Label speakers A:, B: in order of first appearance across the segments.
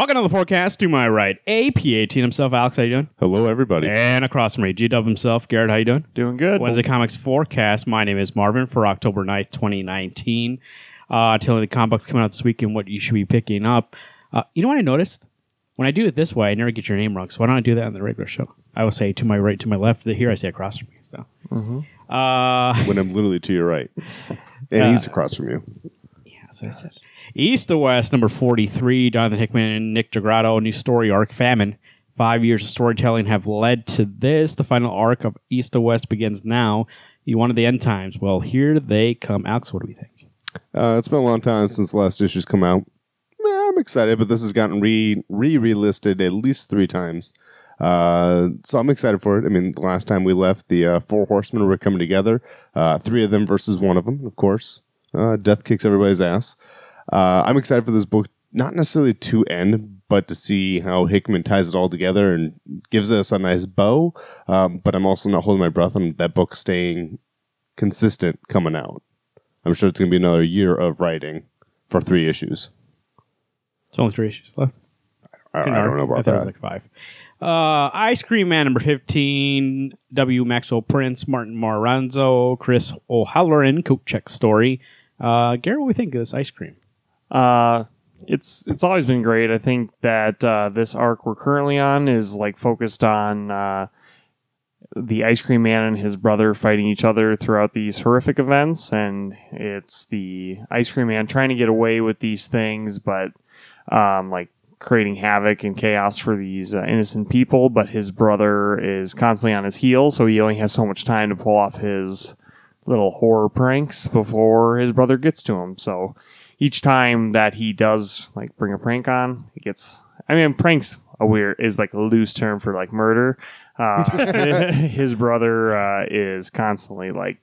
A: Welcome to the forecast. To my right, APAT himself, Alex. How you doing?
B: Hello, everybody.
A: And across from me, G Dub himself, Garrett. How you doing?
C: Doing good.
A: Wednesday Comics forecast. My name is Marvin for October 9th, 2019. Uh, telling the comic books coming out this week and what you should be picking up. Uh, you know what I noticed? When I do it this way, I never get your name wrong. So why don't I do that on the regular show? I will say to my right, to my left. Here I say across from me. So, uh,
B: when I'm literally to your right, and he's across from you.
A: Yeah, that's what I said. East to West, number 43, Jonathan Hickman and Nick Dragotta, new story arc, Famine. Five years of storytelling have led to this. The final arc of East to West begins now. You wanted the end times. Well, here they come. Alex, what do we think?
B: Uh, it's been a long time since the last issue's come out. I'm excited, but this has gotten re re relisted at least three times. Uh, so I'm excited for it. I mean, last time we left, the uh, four horsemen were coming together. Uh, three of them versus one of them, of course. Uh, death kicks everybody's ass. Uh, I'm excited for this book, not necessarily to end, but to see how Hickman ties it all together and gives us a nice bow. Um, but I'm also not holding my breath on that book staying consistent coming out. I'm sure it's going to be another year of writing for three issues.
A: It's only three issues left.
B: I, I don't know about I
A: thought it was like five. Uh, Ice Cream Man number 15, W. Maxwell Prince, Martin Moranzo, Chris O'Halloran, coat check story. Uh, Garrett, what do we think of this ice cream?
C: Uh, it's it's always been great. I think that uh, this arc we're currently on is like focused on uh, the ice cream man and his brother fighting each other throughout these horrific events, and it's the ice cream man trying to get away with these things, but um, like creating havoc and chaos for these uh, innocent people. But his brother is constantly on his heels, so he only has so much time to pull off his little horror pranks before his brother gets to him. So each time that he does like bring a prank on, he gets. I mean, pranks a weird is like a loose term for like murder. Uh, his brother uh, is constantly like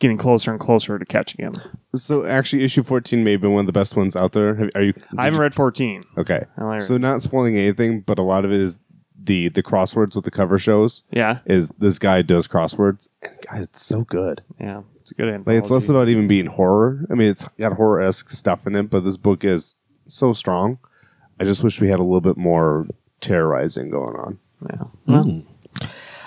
C: getting closer and closer to catching him.
B: So actually, issue 14 may have been one of the best ones out there. Have, are you?
C: I haven't read fourteen.
B: Okay. So not spoiling anything, but a lot of it is the the crosswords with the cover shows.
C: Yeah,
B: Is this guy does crosswords and God, it's so good.
C: yeah, it's a good.
B: Like it's less about even being horror. I mean, it's got horror esque stuff in it, but this book is so strong. I just wish we had a little bit more terrorizing going on.
C: Yeah. Well,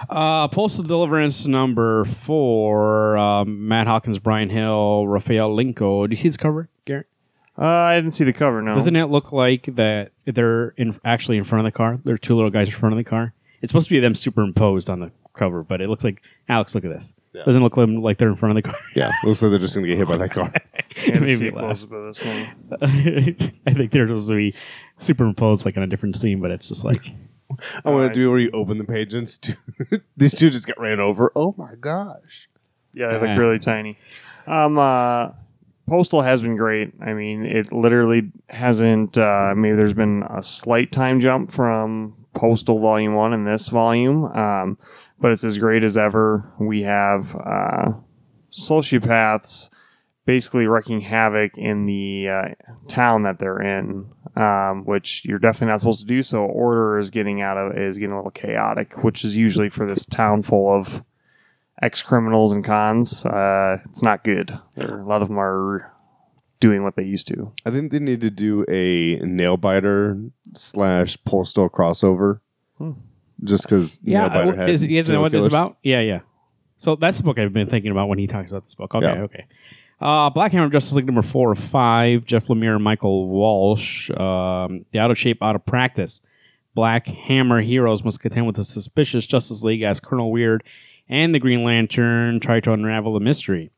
A: Uh, Postal Deliverance number four, uh, Matt Hawkins, Bryan Hill, Rafael Linko. Do you see this cover, Garrett?
C: uh, I didn't see the cover. No,
A: Doesn't it look like that they're in actually in front of the car? There are two little guys in front of the car. It's supposed to be them superimposed on the cover, but it looks like Alex. Look at this. Doesn't look like- like they're in front of the car.
B: Yeah, looks like they're just going to get hit by that car.
C: Yeah,
A: It made me laugh.
C: this one.
A: I think they're supposed to be superimposed like on a different scene, but it's just like
B: I want to do where you open the page and stu- these two just got ran over. Oh my gosh!
C: Yeah, they
A: Yeah.
C: look really tiny. Um, uh, Postal has been great. I mean, it literally hasn't. Uh, maybe there's been a slight time jump from Postal Volume One and this volume, um, but it's as great as ever. We have uh, sociopaths basically wreaking havoc in the uh, town that they're in, um, which you're definitely not supposed to do. So order is getting out of is getting a little chaotic, which is usually for this town full of ex criminals and cons. Uh, it's not good. There, a lot of them are doing what they used to.
B: I think they need to do a nail biter slash postal crossover. Just because
A: yeah.
B: nail biter had
A: is, know
B: serial
A: what it's about. Yeah, yeah. So that's the book I've been thinking about when he talks about this book. Okay,
B: Yeah.
A: okay. Uh, Black Hammer Justice League number four or five. Jeff Lemire and Michael Walsh. Um, the out of shape, out of practice. Black Hammer heroes must contend with the suspicious Justice League as Colonel Weird and the Green Lantern try to unravel the mystery.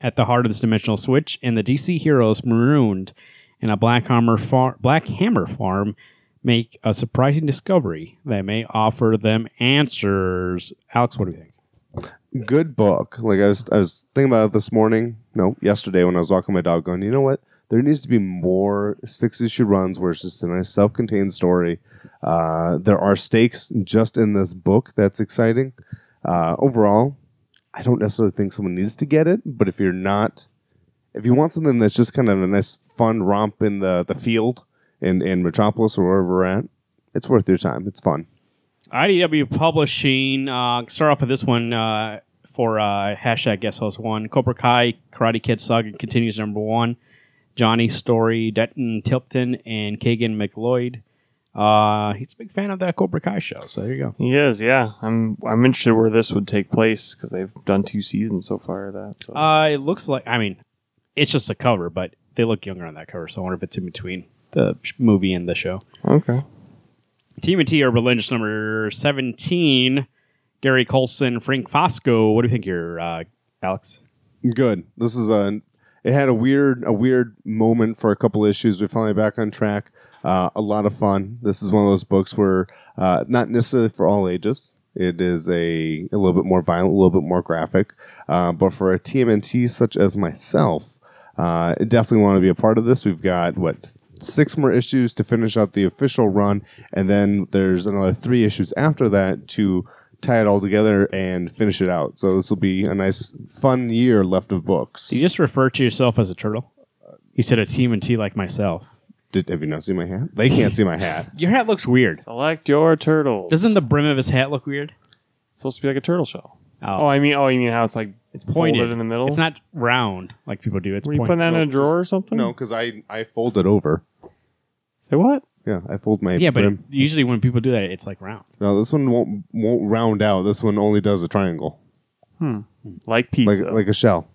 A: At the heart of this dimensional switch, and the DC heroes marooned in a Black Hammer far- Black Hammer farm make a surprising discovery that may offer them answers. Alex, what do you think?
B: Good book. Like I was, I was thinking about it this morning. No, yesterday when I was walking my dog, going, you know what? There needs to be more six issue runs where it's just a nice self contained story. Uh, there are stakes just in this book that's exciting. Uh, overall, I don't necessarily think someone needs to get it, but if you're not, if you want something that's just kind of a nice fun romp in the, the field in, in Metropolis or wherever we're at, it's worth your time. It's fun.
A: IDW Publishing. Uh, start off with this one uh, for uh, hashtag guest host one. Cobra Kai Karate Kid Saga continues number one. Johnny Story, Denton Tipton, and Kagan McLeod. Uh, he's a big fan of that Cobra Kai show, so there you go.
C: He is, yeah. I'm I'm interested where this would take place because they've done two seasons so far of that. So.
A: Uh, it looks like, I mean, it's just a cover, but they look younger on that cover, so I wonder if it's in between the movie and the show.
C: okay.
A: TMNT are Legends number 17, Gary Carlson, Frank Fosco. What do you think here, uh, Alex?
B: Good. This is a. It had a weird, a weird moment for a couple issues. We're finally back on track. Uh, a lot of fun. This is one of those books where, uh, not necessarily for all ages. It is a, a little bit more violent, a little bit more graphic. Uh, but for a TMNT such as myself, uh, I definitely want to be a part of this. We've got what six more issues to finish out the official run, and then there's another three issues after that to tie it all together and finish it out. So this will be a nice, fun year left of books.
A: Do you just refer to yourself as a turtle? You said a TMNT like myself.
B: Did, have you not seen my hat? They can't see my hat.
A: Your hat looks weird.
C: Select your turtle.
A: Doesn't the brim of his hat look weird?
C: it's supposed to be like a turtle shell?
A: Oh,
C: Oh, I mean, oh, you mean how it's like
A: it's pointed
C: folded in the middle?
A: It's not round like people do. It's
C: Were you
A: pointed.
C: putting that in a drawer or something?
B: No, because I I fold it over.
C: Say what?
B: Yeah, I fold my
A: yeah, but
B: brim.
A: usually when people do that, it's like round.
B: No, this one won't won't round out. This one only does a triangle,
C: Like
B: like
C: pizza.
B: like a shell.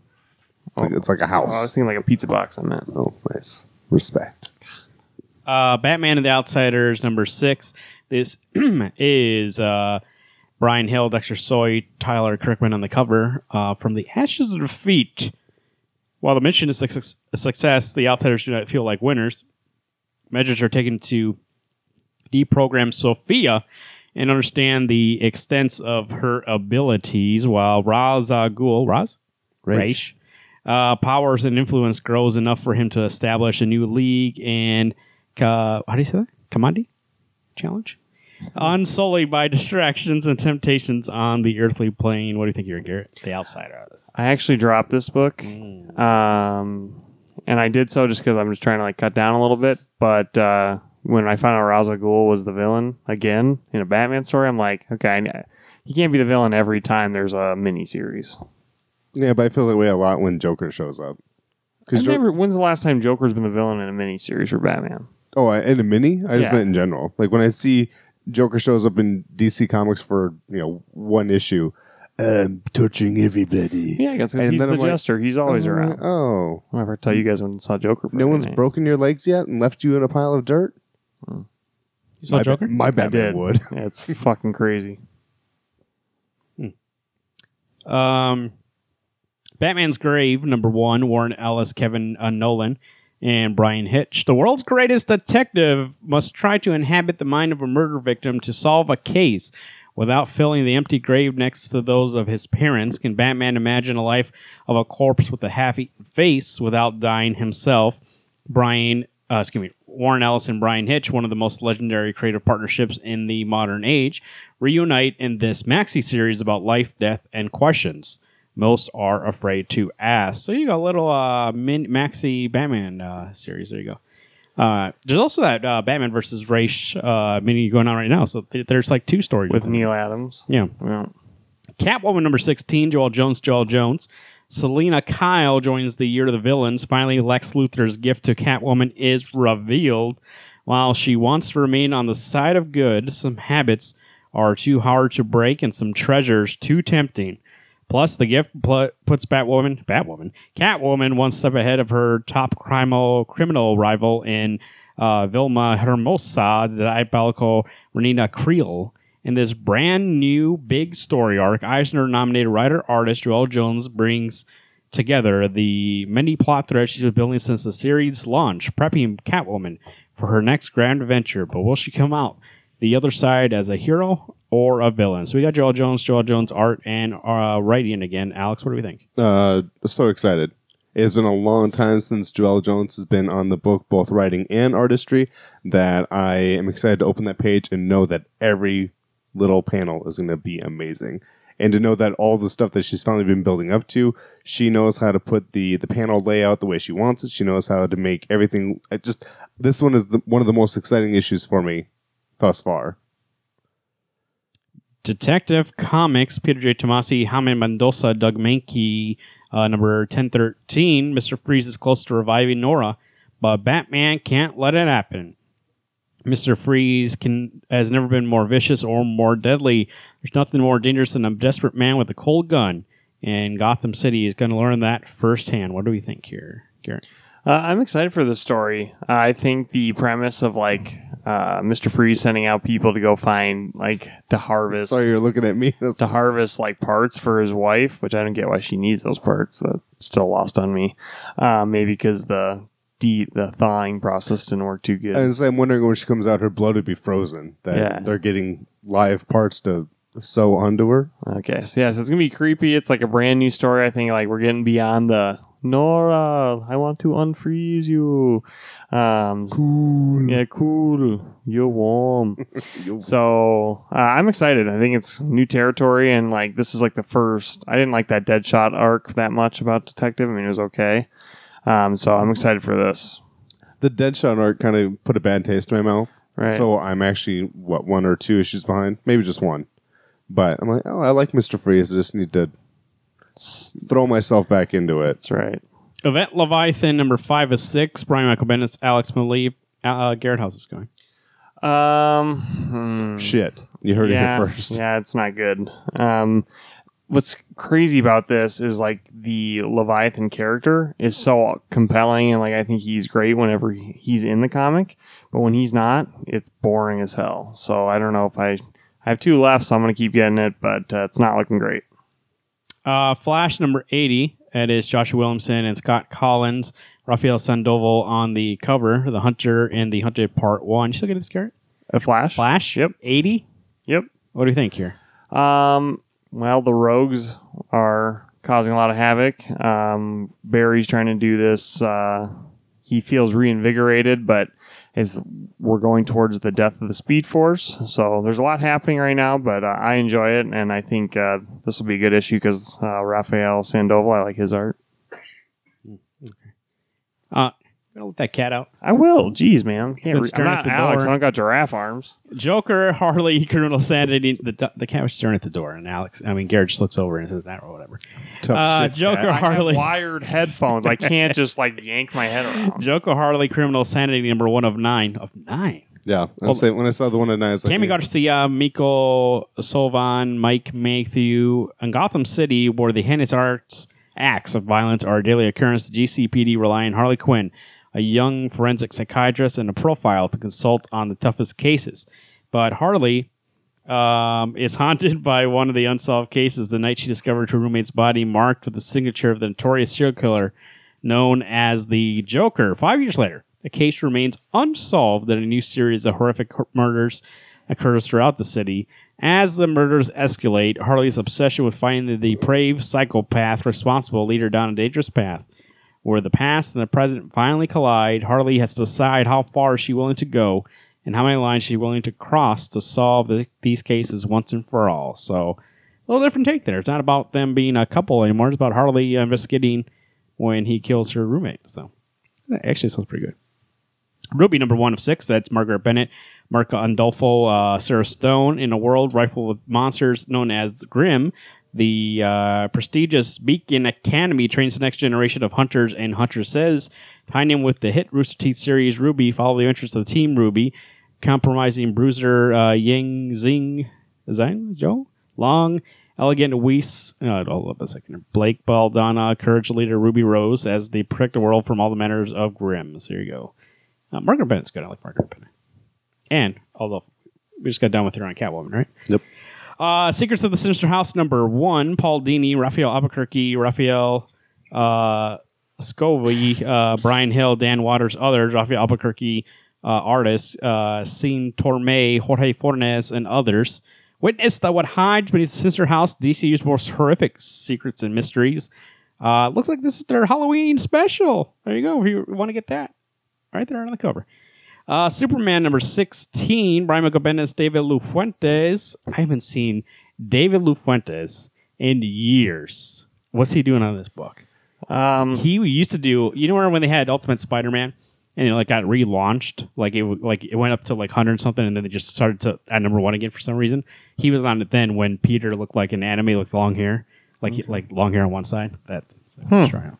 B: It's, like,
C: Oh.
B: it's like a
C: Oh, I was
B: house.
C: thinking like a pizza box on that.
B: Oh, nice respect.
A: Uh, Batman and the Outsiders number six. This is uh, Bryan Hill, Dexter Soy, Tyler Kirkham on the cover. Uh, from the Ashes of Defeat. While the mission is a success, the Outsiders do not feel like winners. Measures are taken to deprogram Sophia and understand the extents of her abilities, while Ra's al Ghul, Raz? Raish. Uh, powers and influence grows enough for him to establish a new league and uh, how do you say that? Commandi challenge, unsullied by distractions and temptations on the earthly plane. What do you think, you're Garrett, the outsider of this?
C: I actually dropped this book, um, and I did so just because I'm just trying to like cut down a little bit. But uh, when I found out Ra's al Ghul was the villain again in a Batman story, I'm like, okay, I, he can't be the villain every time there's a mini series.
B: Yeah, but I feel that way a lot when Joker shows up.
C: I've
B: Jo-
C: never. When's the last time Joker's been the villain in a mini series for Batman?
B: oh, in a mini, I just
C: Yeah.
B: meant in general. Like when I see Joker shows up in DC Comics for you know one issue, um, touching everybody.
C: Yeah, I because
B: And
C: he's
B: then
C: the
B: I'm like,
C: jester. He's always
B: I'm
C: around.
B: Oh,
C: I'll never tell you guys when I saw Joker.
B: no one's
C: Friday night.
B: broken your legs yet and left you in a pile of dirt.
A: You saw
B: my,
A: Joker?
B: my
C: I
B: Batman
C: did.
B: would.
C: Yeah, it's fucking crazy.
A: Um, Batman's Grave, number one, Warren Ellis, Kevin uh, Nowlan, and Bryan Hitch. The world's greatest detective must try to inhabit the mind of a murder victim to solve a case without filling the empty grave next to those of his parents. Can Batman imagine a life of a corpse with a half-eaten face without dying himself? Brian, uh, excuse me, Warren Ellis and Bryan Hitch, one of the most legendary creative partnerships in the modern age, reunite in this maxi series about life, death, and questions most are afraid to ask. So you got a little uh, min- maxi Batman uh, series. There you go. Uh, there's also that uh, Batman versus Race uh, mini going on right now. So th- there's like two stories
C: With. Neal Adams.
A: Yeah.
C: Yeah.
A: Catwoman number 16, Joel Jones, Joel Jones. Selina Kyle joins the Year of the Villains. Finally, Lex Luthor's gift to Catwoman is revealed. While she wants to remain on the side of good, some habits are too hard to break and some treasures too tempting. Plus, the gift pl- puts Batwoman, Batwoman, Catwoman one step ahead of her top criminal criminal rival in uh, Villa Hermosa, the diabolical Renina Creel. In this brand new big story arc, Eisner nominated writer artist Joel Jones brings together the many plot threads she's been building since the series launch, prepping Catwoman for her next grand adventure. But will she come out the other side as a hero or a villain? So we got Joel Jones, Joel Jones art and uh, writing again. Alex, what do we think?
B: Uh, so excited. It has been a long time since Joel Jones has been on the book, both writing and artistry, that I am excited to open that page and know that every little panel is going to be amazing. And to know that all the stuff that she's finally been building up to, she knows how to put the, the panel layout the way she wants it. She knows how to make everything. I just this one is the, one of the most exciting issues for me thus far.
A: Detective Comics, Peter J. Tomasi, Jaime Mendoza, Doug Mahnke, uh, number 1013. Mr. Freeze is close to reviving Nora, but Batman can't let it happen. Mr. Freeze can has never been more vicious or more deadly. There's nothing more dangerous than a desperate man with a cold gun. And Gotham City is going to learn that firsthand. What do we think here, Garrett?
C: Uh, I'm excited for this story. Uh, I think the premise of like uh, Mr. Freeze sending out people to go find like to harvest
B: Sorry, you're looking at me.
C: to harvest like parts for his wife, which I don't get why she needs those parts. That's still lost on me. Uh, maybe because the de- the thawing process didn't work too good.
B: And so I'm wondering when she comes out, her blood would be frozen. That
C: Yeah.
B: they're getting live parts to sew onto her.
C: Okay, so yeah, so it's gonna be creepy. It's like a brand new story. I think like we're getting beyond the Nora. I want to unfreeze you. Um, cool. Yeah, cool. You're warm. so uh, I'm excited. I think it's new territory, and like this is like the first. I didn't like that Deadshot arc that much about Detective. I mean, it was okay. Um, so I'm excited for this.
B: The Deadshot arc kind of put a bad taste in my mouth.
C: Right.
B: So I'm actually what one or two issues behind, maybe just one. But I'm like, oh, I like Mister Freeze. I just need to throw myself back into it.
C: That's right.
A: Event Leviathan number five is six. Brian Michael Bendis, Alex Maleev, uh, Garrett. How's this going?
C: Um, hmm.
B: Shit, you heard
C: yeah,
B: it here first.
C: Yeah, it's not good. Um, what's crazy about this is like the Leviathan character is so compelling, and like I think he's great whenever he's in the comic, but when he's not, it's boring as hell. So I don't know if I I have two left, so I'm gonna keep getting it, but uh, it's not looking great.
A: Uh, Flash number 80. That is Joshua Williamson and Scott Kolins. Rafael Sandoval on the cover, The Hunter and The Hunted Part 1. You still get this, Garrett?
C: A Flash.
A: Flash?
C: Yep.
A: 80?
C: Yep.
A: What do you think here?
C: Um, well, the rogues are causing a lot of havoc. Um, Barry's trying to do this. Uh, he feels reinvigorated, but is we're going towards the death of the Speed Force. So there's a lot happening right now, but uh, I enjoy it, and I think uh, this will be a good issue because uh, Rafael Sandoval, I like his art. Okay.
A: Uh, gonna let that cat out.
C: I will. Jeez, man. Can't
A: been
C: re- I'm
A: staring at
C: not
A: the
C: Alex.
A: door.
C: I don't got giraffe arms.
A: Joker, Harley, Criminal Sanity. The, the cat was staring at the door, and Alex, I mean, Garrett just looks over and says that or whatever.
B: Tough
A: Uh,
B: shit,
A: Joker,
B: cat.
C: I have
A: Harley.
C: wired headphones. I can't just like yank my head around.
A: Joker, Harley, Criminal Sanity number one of nine. Of nine.
B: Yeah, I say when I saw the one at night, I was like,
A: Kami Garcia, Miko Solvan, Mike Mayhew, and Gotham City, where the heinous arts acts of violence are a daily occurrence, the GCPD rely on Harley Quinn, a young forensic psychiatrist, and a profile to consult on the toughest cases. But Harley um, is haunted by one of the unsolved cases the night she discovered her roommate's body marked with the signature of the notorious serial killer known as the Joker. Five years later, the case remains unsolved, and a new series of horrific murders occurs throughout the city. As the murders escalate, Harley's obsession with finding the depraved psychopath responsible lead her down a dangerous path. Where the past and the present finally collide, Harley has to decide how far she's willing to go and how many lines she's willing to cross to solve the, these cases once and for all. So, a little different take there. It's not about them being a couple anymore. It's about Harley investigating when he kills her roommate. So, that actually sounds pretty good. RWBY number one of six. That's Margaret Bennett, Marco Andolfo, uh, Sarah Stone. In a world rifled with monsters known as Grimm, the uh, prestigious Beacon Academy trains the next generation of hunters and huntresses. Tying in with the hit Rooster Teeth series, RWBY follow the interests of the Team RWBY, compromising bruiser uh, Yang Zing, Zhang Joe Long, elegant Weiss, uh, hold up a second, Blake Baldana, courage leader Ruby Rose as they protect the world from all the manners of Grimm. So here you go. Uh, Margaret Bennett's good. I like Margaret Bennett. And although we just got done with her on Catwoman, right?
B: Yep.
A: Uh, Secrets of the Sinister House number one. Paul Dini, Rafael Albuquerque, Raphael uh, Scovey, uh, Bryan Hill, Dan Waters, others. Rafael Albuquerque uh, artists. Uh, Scene Torme, Jorge Fornes, and others. Witness that what hides beneath the Sinister House, DCU's most horrific secrets and mysteries. Uh, looks like this is their Halloween special. There you go. If you want to get that, right there on the cover. Uh, Superman number 16, Brian Michael Bendis, David Lafuentes. I haven't seen David Lafuentes in years. What's he doing on this book?
C: Um,
A: He used to do, you know, when they had Ultimate Spider-Man and it like got relaunched, like it like it went up to like hundred something, and then they just started to at number one again for some reason. He was on it then when Peter looked like an anime with long hair, like like long hair on one side. That, that's, that's right.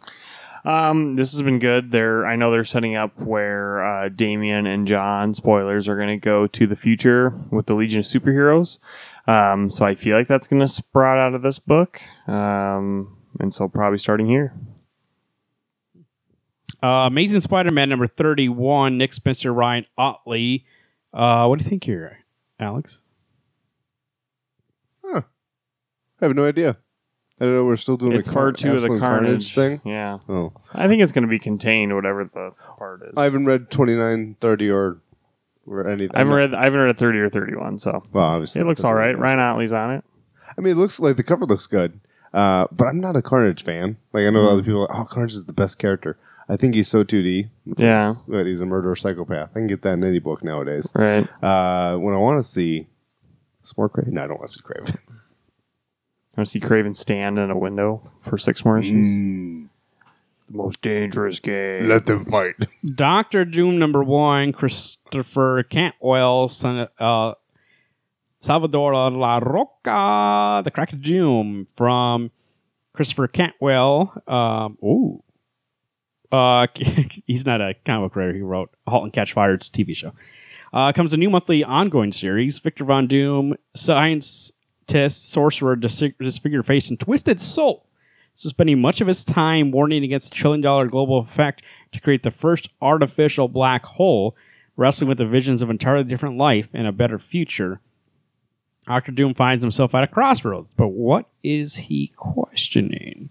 C: Um, this has been good. They're I know they're setting up where uh, Damian and John, spoilers, are going to go to the future with the Legion of Superheroes. Um, so I feel like that's going to sprout out of this book. Um, and so probably starting here.
A: Uh, Amazing Spider-Man number thirty-one. Nick Spencer, Ryan Ottley. Uh, what do you think here, Alex?
B: I have no idea. I don't know. We're still doing
C: It's
B: a
C: part two of the
B: Absolute
C: Carnage
B: thing.
C: Yeah,
B: Oh,
C: I think it's going to be contained, whatever the part is.
B: I haven't read twenty nine, thirty, or or anything.
C: I haven't read. I haven't read thirty or thirty-one, so
B: Well, obviously,
C: it looks all right. Ryan Ottley's on it.
B: I mean, it looks like the cover looks good, uh, but I'm not a Carnage fan. Like I know
C: Mm.
B: other people. Are, oh, Carnage is the best character. I think he's so 2D,
C: Yeah,
B: but he's a murderer psychopath. I can get that in any book nowadays.
C: right.
B: Uh, when I want to see some more Kraven, no, I don't want to see Kraven.
C: I want to see Kraven stand in a window for six more issues.
B: Mm.
C: The most dangerous game.
B: Let them fight.
A: Doctor Doom number one. Christopher Cantwell, son, uh, Salvador Larroca, the Crack of Doom from Christopher Cantwell. Um, ooh. Uh, he's not a comic book writer. He wrote *Halt and Catch Fire*. It's a TV show. Uh, comes a new monthly ongoing series. Victor Von Doom, scientist, sorcerer, disfigured face, and twisted soul. So spending much of his time warning against the trillion dollar global effect to create the first artificial black hole, wrestling with the visions of entirely different life and a better future. Doctor Doom finds himself at a crossroads, but what is he questioning?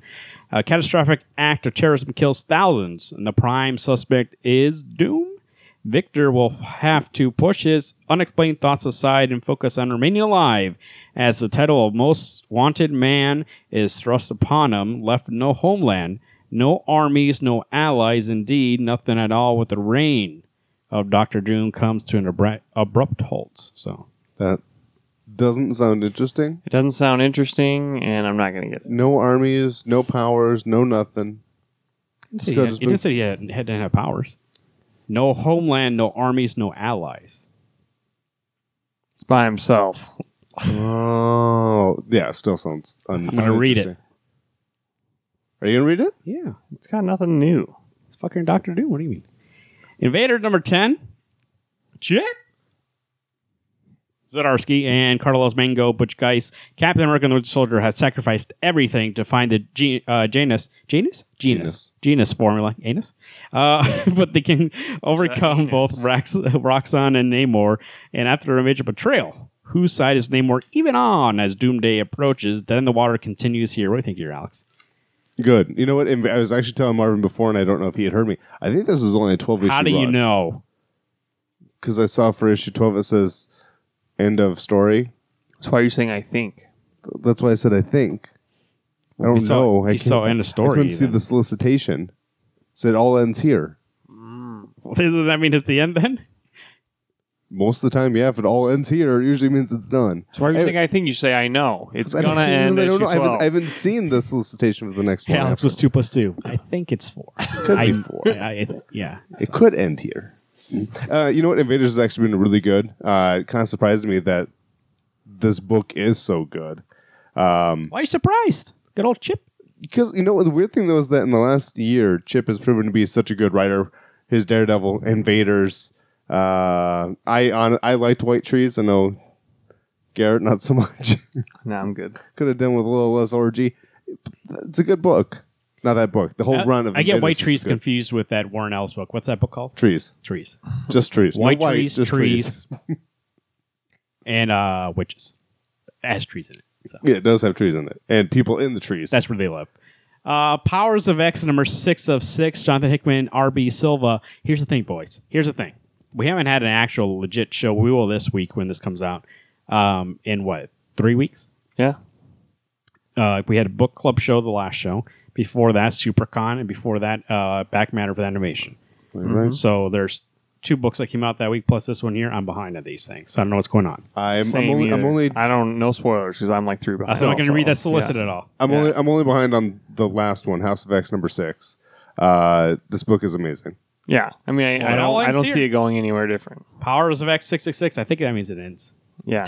A: A catastrophic act of terrorism kills thousands, and the prime suspect is Doom. Victor will have to push his unexplained thoughts aside and focus on remaining alive, as the title of Most Wanted Man is thrust upon him, left no homeland, no armies, no allies, indeed, nothing at all with the reign of Doctor Doom comes to an abrupt, abrupt halt. So,
B: That doesn't sound interesting.
C: It doesn't sound interesting, and I'm not going to get it.
B: No armies, no powers, no nothing.
A: he didn't say he,
B: good,
A: had,
B: it's
A: he didn't say he had, had didn't have powers. No homeland, no armies, no allies.
C: It's by himself.
B: Oh, yeah. Still sounds. Un-
A: I'm gonna read it.
B: Are you gonna read it?
A: Yeah.
C: It's got nothing new.
A: It's fucking Doctor Doom. What do you mean? Invader number 10. Check. Zdarsky and Carlos Magno, Butch Guice, Captain America and the Winter Soldier has sacrificed everything to find the ge- uh, Janus, Janus? Genus. Genus formula. Anus? Uh, but they can overcome both Rax- Roxxon and Namor. And after a major betrayal, whose side is Namor even on as Doomday approaches? Dead in the Water continues here. What do you think here, Alex?
B: Good. You know what? I was actually telling Marvin before, and I don't know if he had heard me. I think this is only a twelve issue.
A: How do you know?
B: Because I saw for issue twelve it says end of story.
C: That's why you're saying I think.
B: That's why I said I think. I don't
A: we saw-
B: know.
A: we
B: I
A: saw
B: can't-
A: end of story
B: I couldn't see
A: then.
B: the solicitation. It said all ends here. Well, mm.
A: Does that mean it's the end then?
B: Most of the time, yeah. If it all ends here, it usually means it's done.
C: So why are you
B: I-
C: saying I think? You say I know. It's gonna end.
B: I don't know. I haven't, I haven't seen the solicitation for the next one.
A: Alex
B: after.
A: was two plus two. I think it's four.
B: Could
A: I,
B: be four.
A: I, I, yeah.
B: It could end here. Uh, you know what? Invaders has actually been really good. Uh, it kind of surprised me that this book is so good.
A: Why are you surprised? Good old Chip.
B: Because you know the weird thing though is that in the last year, Chip has proven to be such a good writer. His Daredevil, Invaders. Uh, I on I liked White Trees. I know Garrett not so much.
C: No, I'm good.
B: Could have done with a little less orgy. It's a good book. Not that book. The whole run of
A: I get White Trees confused with that Warren Ellis book. What's that book called?
B: trees.
A: Trees.
B: Just trees. No
A: White trees,
B: just
A: trees. And uh, witches. It has trees in it. So
B: Yeah, it does have trees in it, and people in the trees.
A: that's where they live. Uh, Powers of X number six of six. Jonathan Hickman, R.B. Silva. Here's the thing, boys. Here's the thing. We haven't had an actual legit show. We will this week when this comes out. Um, in what three weeks?
C: Yeah.
A: uh, we had a book club show the last show. Before that, SuperCon, and before that, uh, Back Matter for the Animation.
B: Right.
A: So there's two books that came out that week plus this one here. I'm behind on these things, so I don't know what's going on.
B: I'm, I'm only I'm
C: either.
B: only
C: I don't no spoilers because I'm like three behind.
A: I'm not going to
C: also.
A: read that solicit
C: Yeah.
A: at all.
B: I'm only I'm only behind on the last one, House of X number six. Uh, this book is amazing.
C: Yeah, I mean, I, I don't, I don't see it going anywhere different.
A: Powers of X six six six. I think that means it ends.
C: Yeah,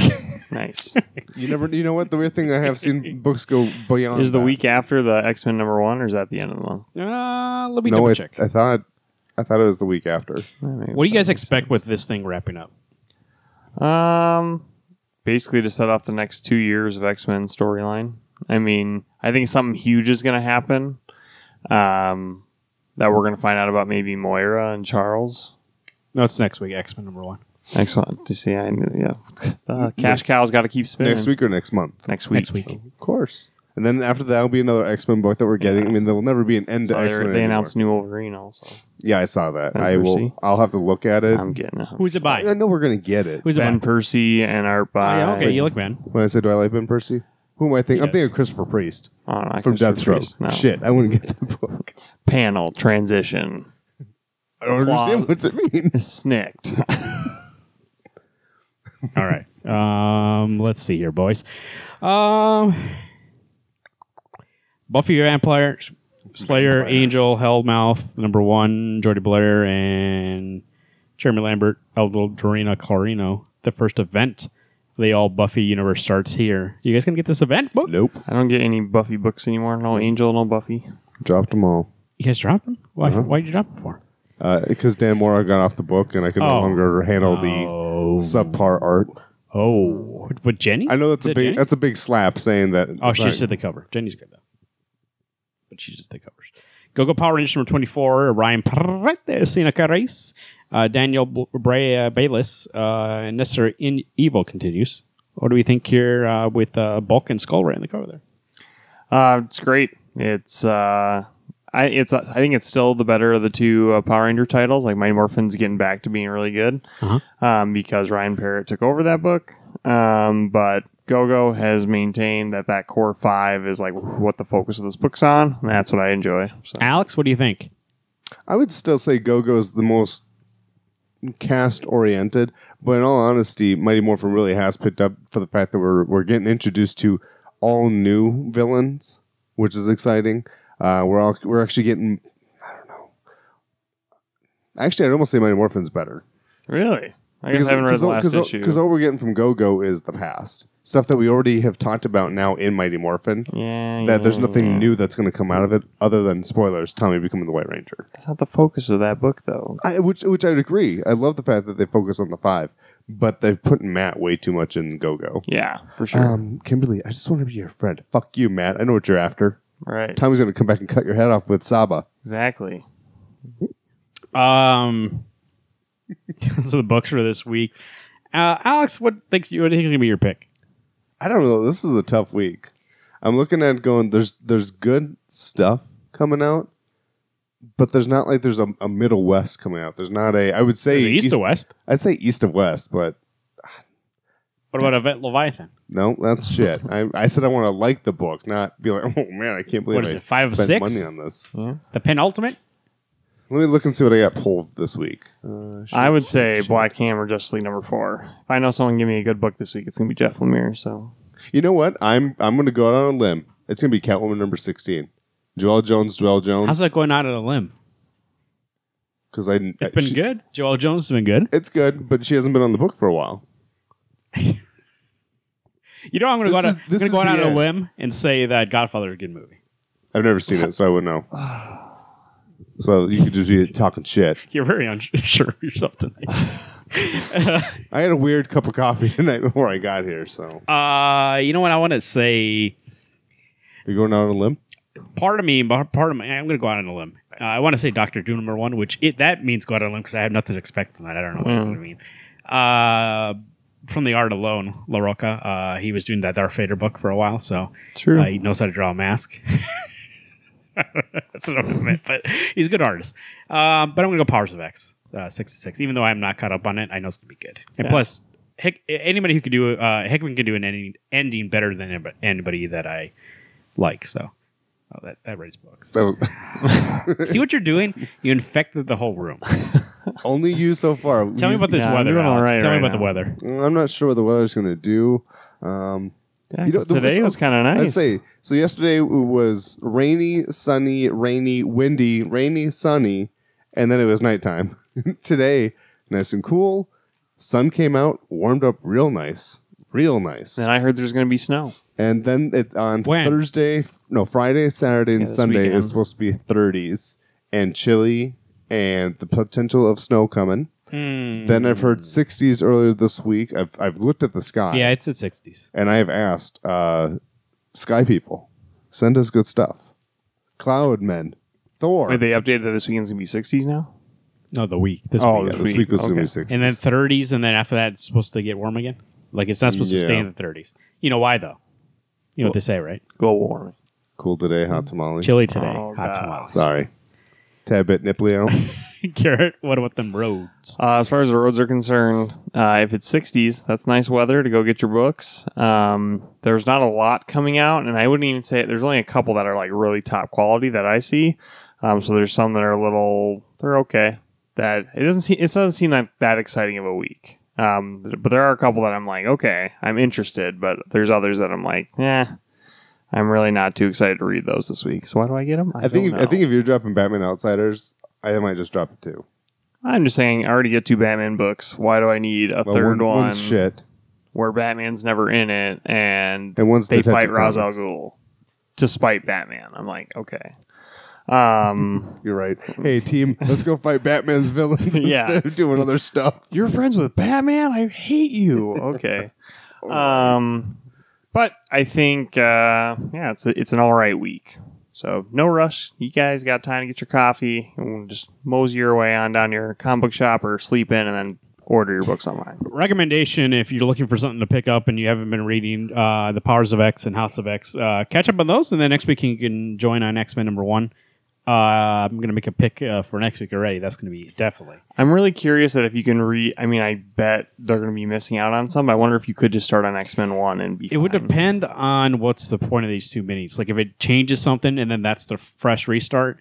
C: nice.
B: You never. You know what? The weird thing I have seen books go beyond.
C: Is the
B: that.
C: week after the X Men number one, or is that the end of the month?
A: Uh, let me
B: No,
A: double
B: I,
A: check.
B: I thought. I thought it was the week after.
A: what do you guys expect with this thing wrapping up?
C: Um, basically to set off the next two years of X Men storyline. I mean, I think something huge is going to happen. Um, that we're going to find out about maybe Moira and Charles.
A: No, it's next week. X Men number one.
C: Next one to see. I yeah, uh, cash cow's got to keep spinning
B: Next week or next month?
C: Next week.
A: Next week.
B: Of course. And then after that will be another X Men book that we're getting. I mean, there will never be an end
C: So
B: to X
C: they're-
B: Men.
C: they announced new Wolverine also.
B: Yeah, I saw that.
C: Ben
B: I will. I'll have to look at it.
C: I'm getting it.
A: Who's it by?
B: I know we're gonna get it.
A: Who's it
C: Ben
A: by?
C: Percy and art
A: Oh,
C: by.
A: yeah, okay, you look man.
B: When I say, do I like Ben Percy? Who am I thinking? I'm
A: Yes.
B: thinking Christopher Priest
C: Oh, no, I
B: from
C: can
B: Deathstroke.
C: freeze. No.
B: Shit, I wouldn't get that book.
C: Panel transition.
B: I don't understand
C: Claw.
B: what's it mean.
C: Snicked.
A: All right. Um, let's see here, boys. Um, Buffy Vampire Slayer, Angel, Hellmouth, number one, Jordy Blair, and Jeremy Lambert, Eldorina Clarino. The first event, the all Buffy universe starts here. You guys gonna get this event book?
B: Nope.
C: I don't get any Buffy books anymore. No Angel, no Buffy.
B: Dropped them all.
A: You guys dropped them? Why? Why did you drop them for?
B: Because Dan Mora got off the book and I could no
A: Oh.
B: longer handle the
A: Oh,
B: subpar art.
A: oh, with Jenny?
B: I know that's
A: Is
B: a
A: it
B: big
A: Jenny?
B: that's a big slap saying that.
A: Oh,
B: it's
A: she
B: not-
A: just did the cover. Jenny's good though, but she just did covers. Go Go Power Rangers number twenty four. Ryan Parrott, Sina Carres, uh, Daniel B- Brea Bayless, uh, and Nestor in Evil continues. What do we think here uh, with uh, Bulk and Skull right in the cover there?
C: Uh, it's great. It's uh, I it's I think it's still the better of the two uh, Power Ranger titles. Like Mighty Morphin's getting back to being really good
A: Uh-huh.
C: um, because Ryan Parrott took over that book. Um, but Gogo has maintained that that core five is like what the focus of this book's on. And that's what I enjoy. So.
A: Alex, what do you think?
B: I would still say Go-Go is the most cast oriented, but in all honesty, Mighty Morphin really has picked up for the fact that we're we're getting introduced to all new villains, which is exciting. Uh, we're all we're actually getting. I don't know. Actually, I'd almost say Mighty Morphin's better.
C: Really, I guess I haven't read the last issue.
B: Because all we're getting from Go-Go is the past stuff that we already have talked about now in Mighty Morphin.
C: yeah,
B: That there's nothing
C: yeah.
B: new that's going to come out of it other than spoilers. Tommy becoming the White Ranger.
C: That's not the focus of that book, though.
B: I, which which I'd agree. I love the fact that they focus on the five, but they've put Matt way too much in Go Go.
C: Yeah, for sure.
B: Um, Kimberly, I just want to be your friend. Fuck you, Matt. I know what you're after.
C: Right,
B: Tommy's gonna come back and cut your head off with Saba.
C: exactly.
A: Um, those are the books for this week. Uh, Alex, what thinks you? What do you think is gonna be your pick?
B: I don't know. This is a tough week. I'm looking at going. There's there's good stuff coming out, but there's not like there's a, a Middle West coming out. There's not a. I would say
A: Is it East, or West?
B: I'd say East of West, but
A: What about Event Leviathan?
B: no, that's shit. I, I said I want to like the book, not be like, oh man, I can't believe
A: What is
B: I
A: it, five of
B: spent
A: six?
B: money on this.
A: The penultimate?
B: Let me look and see what I got pulled this week. Uh,
C: I would
B: shit,
C: say
B: shit.
C: Black Hammer, Justice League number four. If I know someone give me a good book this week, it's gonna be Jeff Lemire. So
B: You know what? I'm I'm going to go out on a limb. It's going to be Catwoman number sixteen. Joel Jones, Joelle Jones.
A: How's that going out on a limb?
B: Because I
A: It's been
B: she-
A: good. Joel Jones has been good.
B: It's good, but she hasn't been on the book for a while.
A: You know, I'm going to go out.
B: is-
A: I'm gonna go out
B: the
A: on a limb and say that Godfather is a good movie.
B: I've never seen it, so I wouldn't know. So you could just be talking shit.
A: You're very unsure of yourself tonight.
B: I had a weird cup of coffee tonight before I got here, so
A: uh, you know what? I want to say.
B: you're going out on a limb.
A: Part of me, part of me, I'm going to go out on a limb. Uh, I want to say Doctor Doom number one, which it that means go out on a limb because I have nothing to expect from that. I don't know what it's
C: Mm.
A: going to mean. Uh, from the art alone, Larroca, uh, he was doing that Darth Vader book for a while, so
C: true.
A: Uh, he knows how to draw a mask. That's what I meant, but he's a good artist. Um, but I'm going to go Powers of X, uh, 66. Even though I'm not caught up on it, I know it's going to be good. And
C: Yeah.
A: plus, Hick, anybody who could do uh, Hickman can do an ending, ending better than anybody- anybody that I like. So, oh, that that raised books.
B: So
A: See what you're doing? You infected the whole room.
B: only you so far.
A: Tell me about this
C: Yeah, I'm
A: weather,
C: doing all
A: Alex.
C: right
A: Tell me
C: right
A: about the weather.
B: I'm not sure what the weather's going to do. Um,
C: Yeah,
B: You know,
C: 'cause
B: the-
C: today was kind of nice.
B: I'd say so. Yesterday was rainy, sunny, rainy, windy, rainy, sunny, and then it was nighttime. Today, nice and cool. Sun came out, warmed up real nice. real nice.
C: And I heard there's going to be snow.
B: And then it on
A: When?
B: Thursday, no Friday, Saturday, and
C: Yeah, this
B: Sunday
C: weekend.
B: is supposed to be 30s and chilly, and the potential of snow coming.
A: Hmm.
B: Then I've heard 60s earlier this week. I've I've looked at the sky.
A: Yeah, it's at 60s.
B: and I have asked uh, Sky people, send us good stuff. Cloud men, Thor.
C: Wait, they updated that this weekend's going to be 60s now?
A: No, the week. This
C: Oh,
A: week.
B: yeah, this week was gonna be 60s.
A: And then 30s, and then after that, it's supposed to get warm again. Like it's not supposed to stay
B: Yeah.
A: in the 30s. You know why though? You know what they say, right?
C: Global warming.
B: cool today, hot tamale.
A: Chilly today,
C: Oh,
A: hot
C: God.
A: tamales.
B: Sorry, tad bit nipply out.
A: Garrett, what about them roads?
C: Uh, as far as the roads are concerned, uh, if it's 60s, that's nice weather to go get your books. Um, there's not a lot coming out, and I wouldn't even say there's only a couple that are like really top quality that I see. Um, so there's some that are a little, they're okay. That it doesn't seem, it doesn't seem like that exciting of a week. Um, but there are a couple that I'm like, okay, I'm interested. But there's others that I'm like, yeah, I'm really not too excited to read those this week. So why do I get them?
B: I think I think if you're dropping Batman Outsiders, I might just drop it too.
C: I'm just saying, I already get two Batman books. Why do I need a
B: Well,
C: third
B: one,
C: one?
B: shit,
C: where Batman's never in it, and
B: and one's
C: they
B: Detective
C: fight Ra's al Ghul to spite Batman. I'm like, okay. Um,
B: You're right. Hey team, let's go fight Batman's villains
C: Yeah.
B: instead of doing other stuff.
C: you're friends with Batman? I hate you. Okay. um, but I think, uh, yeah, it's a, it's an all right week. So no rush. You guys got time to get your coffee and just mosey your way on down your comic book shop or sleep in, and then order your books online.
A: Recommendation: If you're looking for something to pick up and you haven't been reading uh, the Powers of X and House of X, uh, catch up on those, and then next week you can join on X Men number one. Uh, I'm gonna make a pick uh, for next week already. That's gonna be definitely.
C: I'm really curious that if you can read. I mean, I bet they're going to be missing out on some. I wonder if you could just start on X Men One and be.
A: It would depend on what's the point of these two minis. Like if it changes something and then that's the fresh restart.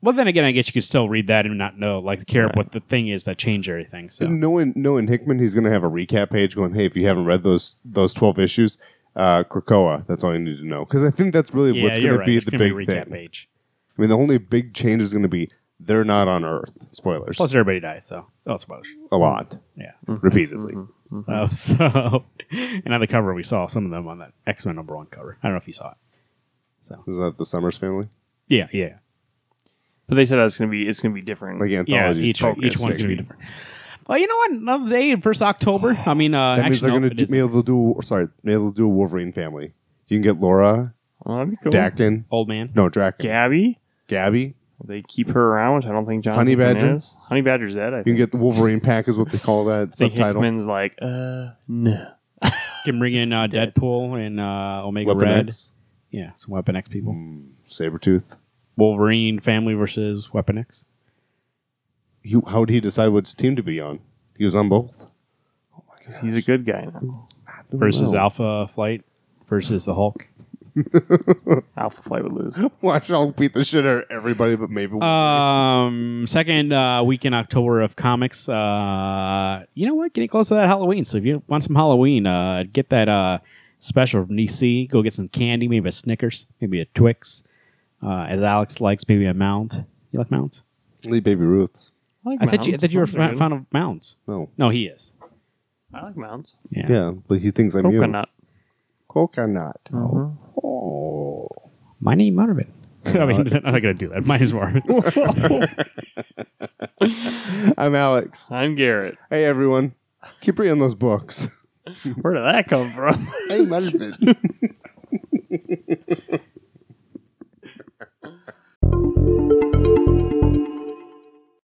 A: Well, then again, I guess you could still read that and not know, like, care
C: Right.
A: what the thing is that changed everything. So
B: Knowing knowing Hickman, he's going to have a recap page going. Hey, if you haven't read those those twelve issues, uh, Krakoa. That's all you need to know because I think that's really
A: yeah,
B: what's going
A: you're
B: to be
A: There's
B: the big
A: be a recap
B: thing.
A: page.
B: I mean, the only big change is going to be they're not on Earth. Spoilers.
A: Plus, everybody dies. So oh, spoilers.
B: a lot
A: Yeah.
B: repeatedly.
A: Uh, so, and on the cover, we saw some of them on that X Men number one cover. I don't know if you saw it. So
B: Is that the Summers family?
A: yeah, yeah,
C: But they said that's going to be. It's going to be different.
B: Like
A: yeah.
B: anthology.
A: Each
B: focus
A: each one's
B: next
A: gonna be different. Well, you know what? Another day, first October. I mean, uh,
B: That means
A: actually,
B: they're
A: no,
B: going
A: it
B: to
A: isn't.
B: maybe they'll do. Sorry, maybe they'll do a Wolverine family. You can get Laura,
C: well, that'd be cool.
B: Daken,
A: old man.
B: no Draken,
C: Gabby.
B: Gabby.
C: They keep her around, which I don't think John
B: Honey
C: Hickman
B: Badger?
C: is. Honey Badger's dead. I
B: You can
C: think.
B: get the Wolverine pack, is what they call that
C: I think
B: subtitle.
C: Hickman's like, uh, no.
A: Can bring in uh, Deadpool and uh, Omega
B: Weapon
A: Red.
B: X,
A: Yeah, some Weapon X people.
B: Sabretooth.
A: Wolverine family versus Weapon X.
B: He, how would he decide which team to be on? He was on both.
C: Because he's a good guy now.
A: versus
B: know.
A: Alpha Flight versus the Hulk.
C: Alpha Flight would lose.
B: Watch, I'll beat the shit out of everybody, but maybe.
A: Um, second uh, week in October of comics. Uh, you know what? Getting close to that Halloween. So if you want some Halloween, uh, get that uh special from DC. Go get some candy, maybe a Snickers, maybe a Twix. Uh, as Alex likes, maybe a Mount. You like Mounts?
B: Leave Baby Ruth's.
C: I like
A: I thought you, I
C: mounts.
A: thought you were
C: Mounts are
A: fan, fan of Mounts.
B: No.
A: No, he is.
C: I like mounts.
A: Yeah.
B: Yeah, but he thinks I'm you.
C: Coconut.
B: Coconut.
C: Mhm.
B: Oh,
A: my name Marvin. I mean, uh, I'm not gonna do that. Mine is Marvin.
B: I'm Alex.
C: I'm Garrett.
B: Hey, everyone. Keep reading those books.
C: Where did that come from?
B: hey, Marvin.